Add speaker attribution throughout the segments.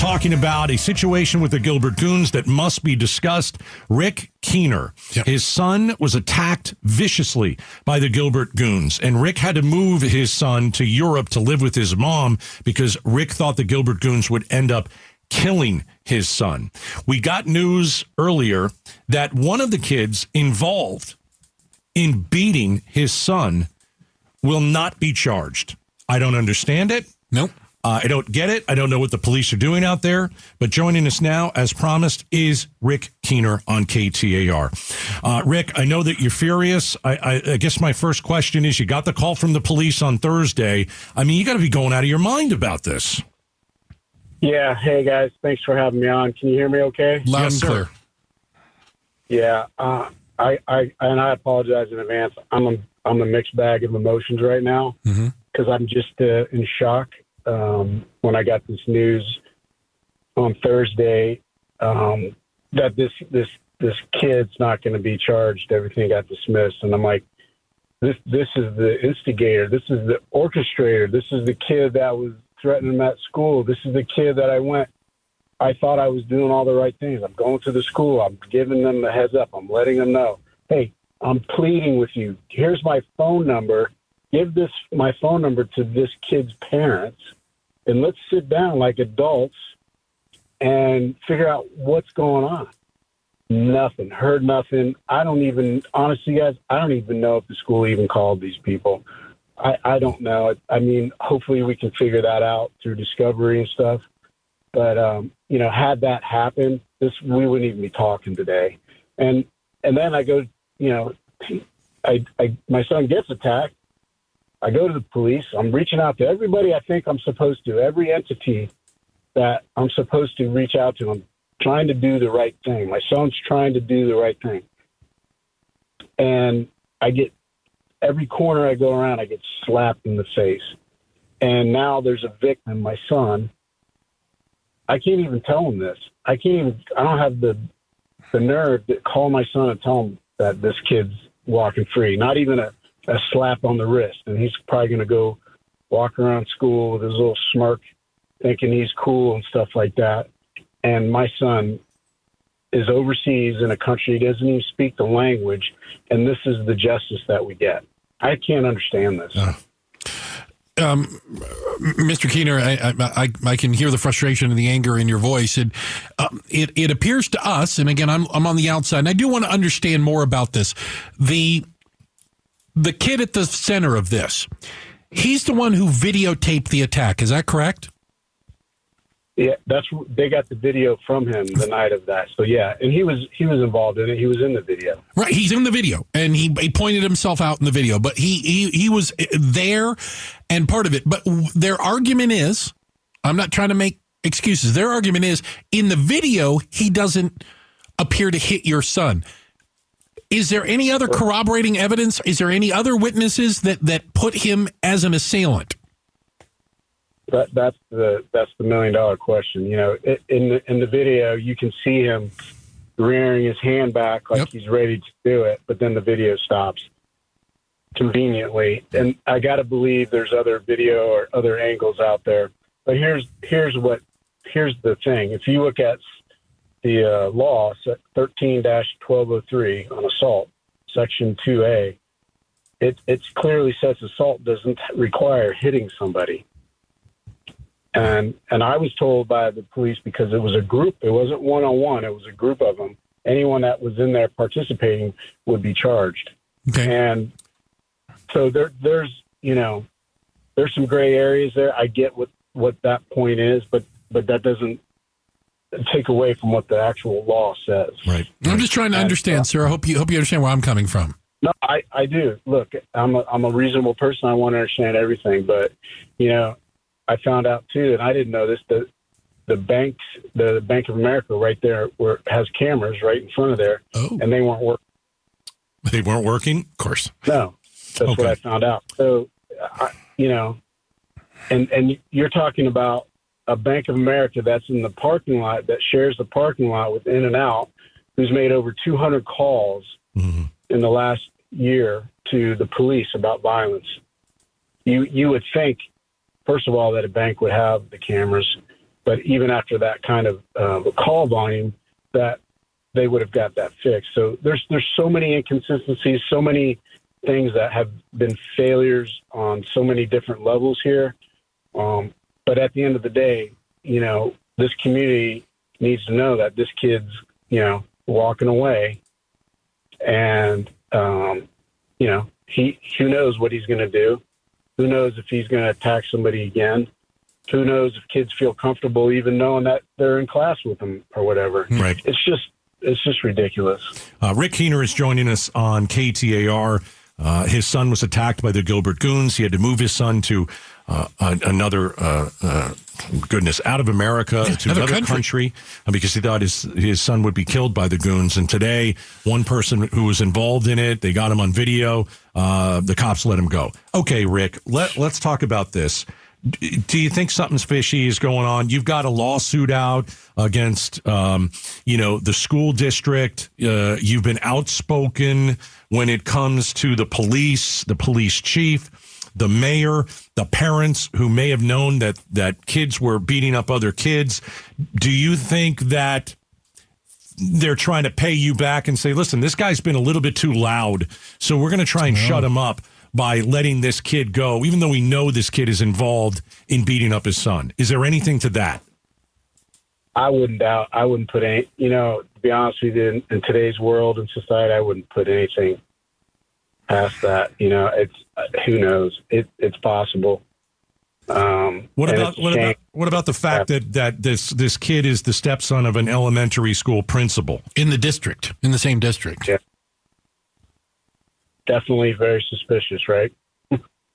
Speaker 1: talking about a situation with the Gilbert Goons that must be discussed. Rick Kuehner,
Speaker 2: Yep.
Speaker 1: his son was attacked viciously by the Gilbert Goons, and Rick had to move his son to Europe to live with his mom because Rick thought the Gilbert Goons would end up killing his son. We got news earlier that one of the kids involved in beating his son will not be charged. I don't understand it.
Speaker 2: Nope.
Speaker 1: Uh, I don't get it. I don't know what the police are doing out there. But joining us now, as promised, is Rick Kuehner on KTAR. Uh, Rick, I know that you're furious. I, I, I guess my first question is: You got the call from the police on Thursday. I mean, you got to be going out of your mind about this.
Speaker 3: Yeah. Hey guys, thanks for having me on. Can you hear me? Okay.
Speaker 2: Loud
Speaker 1: Yes,
Speaker 2: and
Speaker 1: sir.
Speaker 2: clear.
Speaker 3: Yeah. Uh, I, I and I apologize in advance. I'm a I'm a mixed bag of emotions right now because I'm just uh, in shock um, when I got this news on Thursday um, that this this this kid's not going to be charged. Everything got dismissed, and I'm like, this this is the instigator. This is the orchestrator. This is the kid that was threatening him at school. This is the kid that I went I thought I was doing all the right things. I'm going to the school. I'm giving them the heads up. I'm letting them know, hey, I'm pleading with you. Here's my phone number. Give this my phone number to this kid's parents, and let's sit down like adults and figure out what's going on. Nothing. Heard nothing. I don't even honestly, guys. I don't even know if the school even called these people. I, I don't know. I mean, hopefully we can figure that out through discovery and stuff. But um, you know, had that happened, this we wouldn't even be talking today. And and then I go, you know, I, I my son gets attacked. I go to the police. I'm reaching out to everybody I think I'm supposed to, every entity that I'm supposed to reach out to. I'm trying to do the right thing. My son's trying to do the right thing. And I get every corner I go around, I get slapped in the face. And now there's a victim, my son. I can't even tell him this. I can't even. I don't have the the nerve to call my son and tell him that this kid's walking free. Not even a, a slap on the wrist, and he's probably going to go walk around school with his little smirk, thinking he's cool and stuff like that. And my son is overseas in a country he doesn't even speak the language, and this is the justice that we get. I can't understand this.
Speaker 2: Um, Mr. Kuehner, I, I, I, can hear the frustration and the anger in your voice. And um, it, it appears to us, and again, I'm, I'm on the outside, and I do want to understand more about this. The, the kid at the center of this, he's the one who videotaped the attack. Is that correct?
Speaker 3: Yeah, that's they got the video from him the night of that. So yeah, and he was he was involved in it. He was in the video.
Speaker 2: Right, he's in the video, and he, he pointed himself out in the video, but he, he he was eh, there and part of it. But their argument is, I'm not trying to make excuses. Their argument is, in the video, he doesn't appear to hit your son. Is there any other corroborating evidence? Is there any other witnesses that that put him as an assailant?
Speaker 3: That that's the that's the million dollar question. You know, in the in the video, you can see him rearing his hand back like
Speaker 2: Yep.
Speaker 3: he's ready to do it, but then the video stops conveniently. And I got to believe there's other video or other angles out there. But here's here's what here's the thing. If you look at the uh, law, thirteen twelve oh three on assault, section two A, it it clearly says assault doesn't require hitting somebody and and I was told by the police because it was a group. It wasn't one on one. It was a group of them. Anyone that was in there participating would be charged.
Speaker 2: Okay,
Speaker 3: And so there there's you know there's some gray areas there. I get what what that point is, but but that doesn't take away from what the actual law says.
Speaker 1: Right.
Speaker 2: I'm just trying to understand, uh, sir. I hope you hope you understand where I'm coming from.
Speaker 3: No, I, I do. Look, I'm a, I'm a reasonable person. I want to understand everything, but you know, I found out too, and I didn't know this. The the banks, the Bank of America, right there, where has cameras right in front of there,
Speaker 2: Oh,
Speaker 3: and they weren't working.
Speaker 1: They weren't working. Of course.
Speaker 3: No, that's
Speaker 1: Okay.
Speaker 3: what I found out. So, I, you know, and and you're talking about a Bank of America that's in the parking lot that shares the parking lot with In and Out, who's made over 200 calls
Speaker 1: Mhm.
Speaker 3: in the last year to the police about violence. You you would think, first of all, that a bank would have the cameras, but even after that kind of uh, call volume, that they would have got that fixed. So there's there's so many inconsistencies, so many things that have been failures on so many different levels here. Um, but at the end of the day, you know, this community needs to know that this kid's, you know, walking away, and um, you know, he who knows what he's going to do. Who knows if he's going to attack somebody again? Who knows if kids feel comfortable even knowing that they're in class with him or whatever?
Speaker 1: Right.
Speaker 3: It's just it's just ridiculous.
Speaker 1: Uh, Rick Kuehner is joining us on KTAR. Uh, his son was attacked by the Gilbert Goons. He had to move his son to uh, another, uh, uh, goodness, out of America to
Speaker 2: another
Speaker 1: another country,
Speaker 2: country.
Speaker 1: uh, because he thought his his son would be killed by the Goons. And today, one person who was involved in it, they got him on video. Uh, the cops let him go. Okay, Rick, let let's talk about this. Do you think something's fishy is going on? You've got a lawsuit out against, um, you know, the school district. Uh, you've been outspoken when it comes to the police, the police chief, the mayor, the parents who may have known that that kids were beating up other kids. Do you think that they're trying to pay you back and say, listen, this guy's been a little bit too loud, so we're going to try and shut him up by letting this kid go, even though we know this kid is involved in beating up his son? Is there anything to that?
Speaker 3: I wouldn't doubt. I wouldn't put any. You know, to be honest with you, in, in today's world and society, I wouldn't put anything past that. You know, it's uh, who knows. It, it's possible. Um,
Speaker 1: What about what about what about the fact that that this this kid is the stepson of an elementary school principal?
Speaker 2: in the district, in the same district.
Speaker 3: Yeah. Definitely very suspicious, right?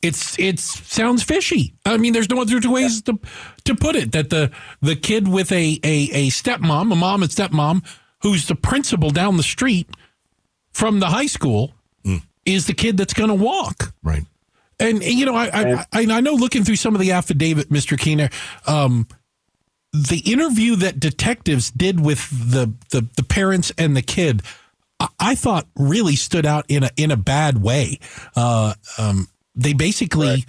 Speaker 2: It's it's sounds fishy. I mean, there's no other two ways to to put it. That the the kid with a a, a stepmom, a mom and stepmom, who's the principal down the street from the high school, is the kid that's going to walk.
Speaker 1: Right.
Speaker 2: And you know, I I, I I know looking through some of the affidavit, Mister Kuehner, um, the interview that detectives did with the the, the parents and the kid, I, thought really stood out in a in a bad way. Uh, um, they basically,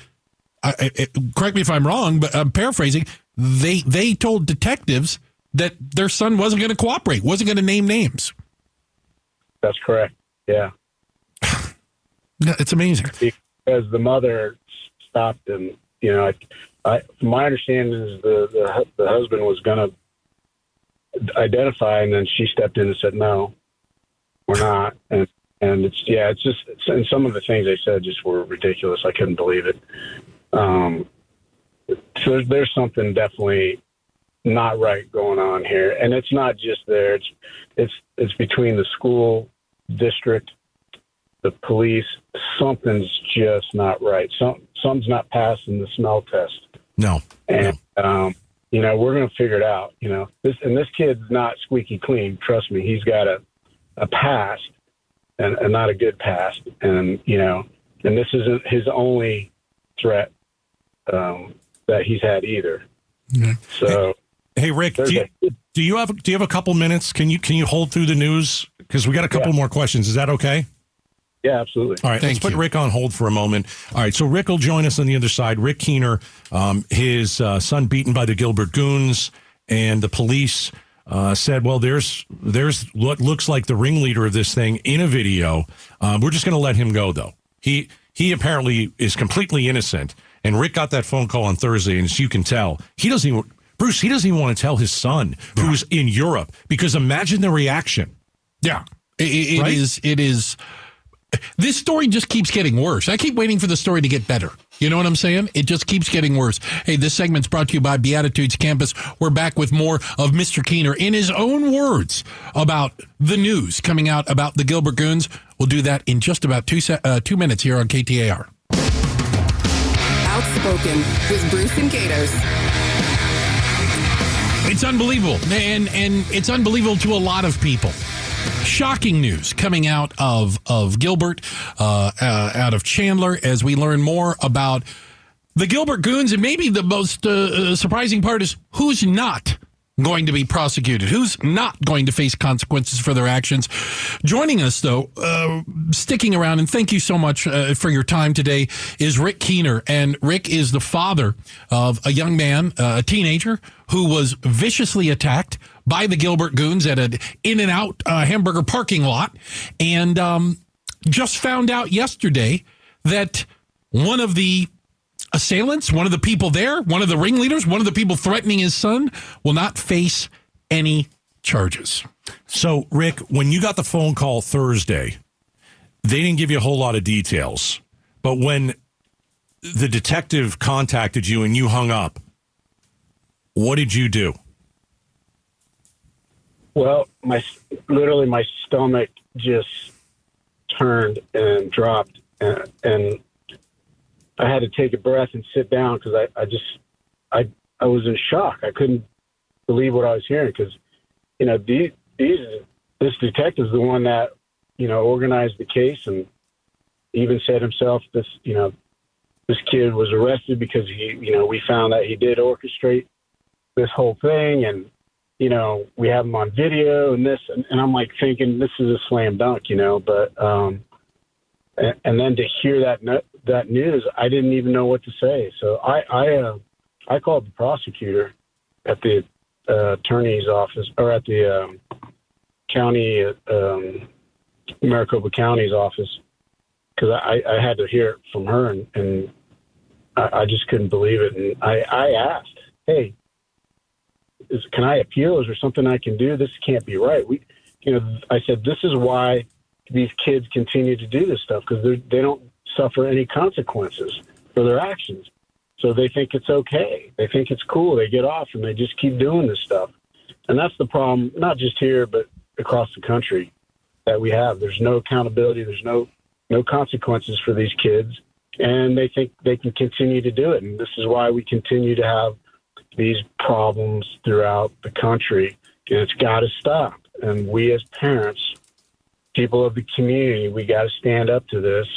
Speaker 2: I, I, correct me if I'm wrong, but I'm paraphrasing. They they told detectives that their son wasn't going to cooperate, wasn't going to name names.
Speaker 3: That's correct. Yeah.
Speaker 2: Yeah, It's amazing.
Speaker 3: because the mother stopped and you know I, I my understanding is the the, the husband was going to identify and then she stepped in and said no we're not and and it's yeah it's just it's, and some of the things they said just were ridiculous I couldn't believe it um so there's, there's something definitely not right going on here and it's not just there it's it's it's between the school district the police, something's just not right. Some something's not passing the smell test,
Speaker 1: No.
Speaker 3: and um, you know we're going to figure it out. You know this, and this kid's not squeaky clean. Trust me, he's got a a past, and, and not a good past. And you know, and this isn't his only threat um, that he's had either. So
Speaker 1: Hey Rick, do you,
Speaker 3: a,
Speaker 1: do you have do you have a couple minutes? Can you can you hold through the news because we got a couple
Speaker 3: Yeah.
Speaker 1: more questions? Is that okay?
Speaker 3: yeah, absolutely.
Speaker 1: All right,
Speaker 2: Thank
Speaker 1: let's put. Rick on hold for a moment. All right, so Rick will join us on the other side. Rick Kuehner, um, his uh, son beaten by the Gilbert Goons, and the police uh, said, "Well, there's there's what looks like the ringleader of this thing in a video. Um, we're just going to let him go, though. He he apparently is completely innocent." And Rick got that phone call on Thursday, and as you can tell, he doesn't even Bruce. He doesn't even want to tell his son who's in Europe because imagine the reaction.
Speaker 2: Yeah, it, it
Speaker 1: Right?
Speaker 2: is. It is. This story just keeps getting worse. I keep waiting for the story to get better. You know what I'm saying? It just keeps getting worse. Hey, this segment's brought to you by Beatitudes Campus. We're back with more of Mr. Kuehner in his own words about the news coming out about the Gilbert Goons. We'll do that in just about two se- uh, two minutes here on KTAR.
Speaker 4: Outspoken with Bruce and Gaydos.
Speaker 2: It's unbelievable, and and it's unbelievable to a lot of people. Shocking news coming out of of Gilbert, uh, uh, out of Chandler, as we learn more about the Gilbert Goons, and maybe the most uh, uh, surprising part is who's not going to be prosecuted? Who's not going to face consequences for their actions? Joining us, though, uh, sticking around, and thank you so much uh, for your time today, is Rick Kuehner. And Rick is the father of a young man, uh, a teenager, who was viciously attacked by the Gilbert Goons at an In and Out uh, hamburger parking lot. And um, just found out yesterday that one of the assailants, one of the people there, one of the ringleaders, one of the people threatening his son will not face any charges.
Speaker 1: So, Rick, when you got the phone call Thursday, they didn't give you a whole lot of details. But when the detective contacted you and you hung up, what did you do?
Speaker 3: Well, my literally my stomach just turned and dropped, uh, and, and I had to take a breath and sit down because I, I just I I was in shock. I couldn't believe what I was hearing because you know these, these this detective is the one that you know organized the case and even said himself this you know this kid was arrested because he you know we found that he did orchestrate this whole thing and you know we have him on video and this and, and I'm like thinking this is a slam dunk you know but um and, and then to hear that that news, I didn't even know what to say. So I I, uh, I called the prosecutor at the uh, attorney's office or at the um, county um, Maricopa County's office because I, I had to hear it from her and, and I, I just couldn't believe it. And I, I asked, hey, is, can I appeal? Is there something I can do? This can't be right. We, you know, I said this is why these kids continue to do this stuff because they don't suffer any consequences for their actions. So they think it's okay. They think it's cool. They get off and they just keep doing this stuff. And that's the problem, not just here, but across the country that we have. There's no accountability. There's no no consequences for these kids, and they think they can continue to do it. And this is why we continue to have these problems throughout the country. And it's got to stop. And we as parents, people of the community, we got to stand up to this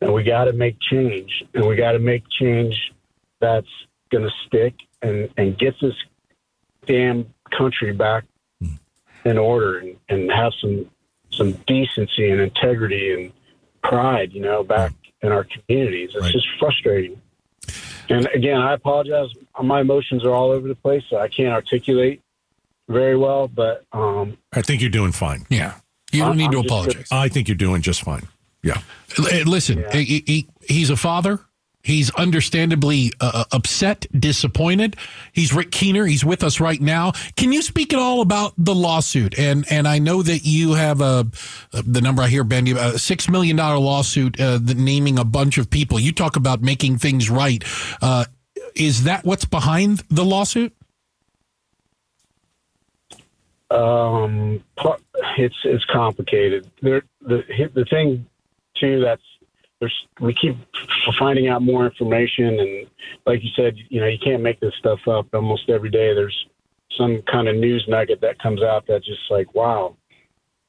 Speaker 3: and we got to make change, and we got to make change that's going to stick and and get this damn country back in order and, and have some some decency and integrity and pride, you know, back in our communities. It's right. just frustrating. And again, I apologize. My emotions are all over the place, so I can't articulate very well. But um,
Speaker 1: I think you're doing fine.
Speaker 2: Yeah, you don't need I'm to apologize.
Speaker 1: I think you're doing just fine. Yeah.
Speaker 2: Listen, yeah. He, he, he's a father. He's understandably uh, uh, upset, disappointed. He's Rick Kuehner. He's with us right now. Can you speak at all about the lawsuit? And and I know that you have a, a the number I hear, Bendy, a six million dollar lawsuit uh, naming a bunch of people. You talk about making things right. Uh, is that what's behind the lawsuit?
Speaker 3: Um, it's it's complicated. There, the the thing too that's there's we keep finding out more information and like you said you know you can't make this stuff up almost every day. There's some kind of news nugget that comes out that's just like wow.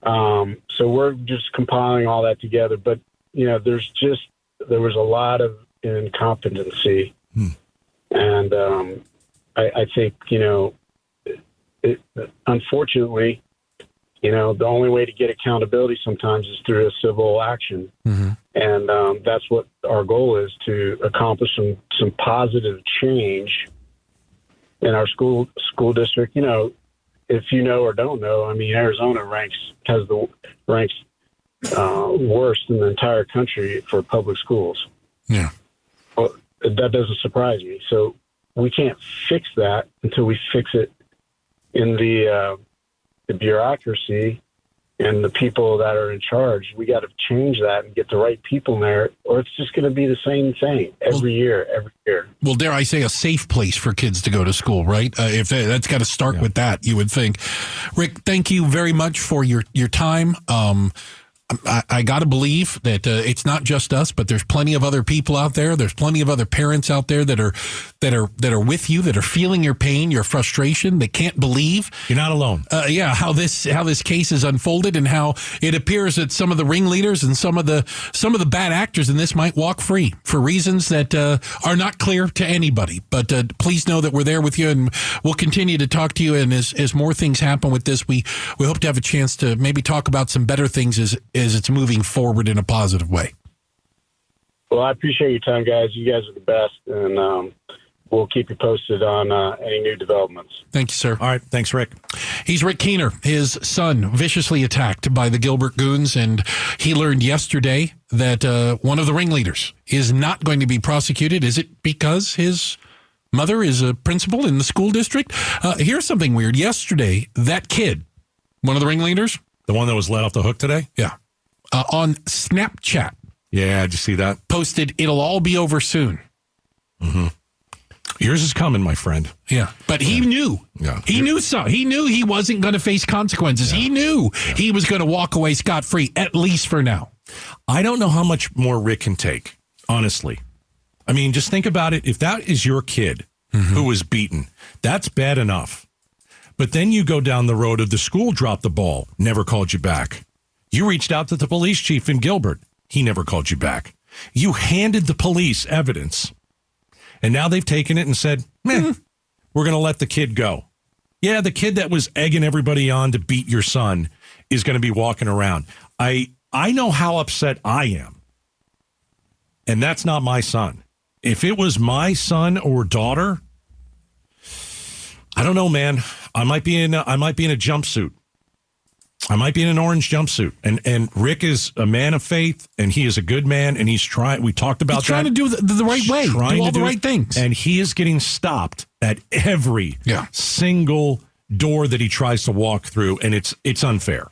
Speaker 3: Um, so we're just compiling all that together but you know there's just there was a lot of incompetency. Hmm. and um, I, I think you know it, it, unfortunately you know, the only way to get accountability sometimes is through a civil action. Mm-hmm. And um, that's what our goal is to accomplish some, some positive change in our school school district. You know, if you know or don't know, I mean, Arizona ranks has the ranks uh, worst in the entire country for public schools.
Speaker 2: Yeah,
Speaker 3: well, that doesn't surprise me. So we can't fix that until we fix it in the uh, the bureaucracy and the people that are in charge. We got to change that and get the right people in there, or it's just going to be the same thing every well, year, every year.
Speaker 2: Well, dare I say, a safe place for kids to go to school, right? Uh, if they, that's got to start yeah. with that, you would think. Rick, thank you very much for your your time. Um, I, I got to believe that uh, it's not just us, but there's plenty of other people out there. There's plenty of other parents out there that are that are that are with you, that are feeling your pain, your frustration. They can't believe
Speaker 1: You're not alone.
Speaker 2: uh, yeah, how this how this case is unfolded and how it appears that some of the ringleaders and some of the some of the bad actors in this might walk free for reasons that uh, are not clear to anybody. But uh, please know that we're there with you, and we'll continue to talk to you. And as as more things happen with this, we we hope to have a chance to maybe talk about some better things as as it's moving forward in a positive way.
Speaker 3: Well, I appreciate your time, guys. You guys are the best, and um, we'll keep you posted on uh, any new developments.
Speaker 2: Thank you, sir.
Speaker 1: All right. Thanks, Rick.
Speaker 2: He's Rick Kuehner, his son, viciously attacked by the Gilbert Goons. And he learned yesterday that uh, one of the ringleaders is not going to be prosecuted. Is it because his mother is a principal in the school district? Uh, here's something weird. Yesterday, that kid, one of the ringleaders,
Speaker 1: The one that was let off the hook today?
Speaker 2: yeah, uh, on Snapchat
Speaker 1: Yeah, did you see that?
Speaker 2: posted, It'll all be over soon.
Speaker 1: Yours is coming, my friend.
Speaker 2: Yeah, but he knew.
Speaker 1: Yeah.
Speaker 2: He knew so. He knew he wasn't going to face consequences. He knew he was going to walk away scot free, at least for now.
Speaker 1: I don't know how much more Rick can take, honestly. I mean, just think about it. If that is your kid who was beaten, that's bad enough. But then you go down the road of the school dropped the ball, never called you back. You reached out to the police chief in Gilbert. He never called you back. You handed the police evidence. And now they've taken it and said, meh, hmm. we're going to let the kid go. Yeah, the kid that was egging everybody on to beat your son is going to be walking around. I I know how upset I am. And that's not my son. If it was my son or daughter, I don't know, man. I might be in a, I might be in a jumpsuit. I might be in an orange jumpsuit. And and Rick is a man of faith and he is a good man and he's trying we talked about
Speaker 2: He's trying
Speaker 1: that.
Speaker 2: to do the, the right way, do
Speaker 1: Trying
Speaker 2: all
Speaker 1: to
Speaker 2: the
Speaker 1: do
Speaker 2: right
Speaker 1: it.
Speaker 2: things.
Speaker 1: And he is getting stopped at every
Speaker 2: Yeah.
Speaker 1: single door that he tries to walk through, and it's it's unfair.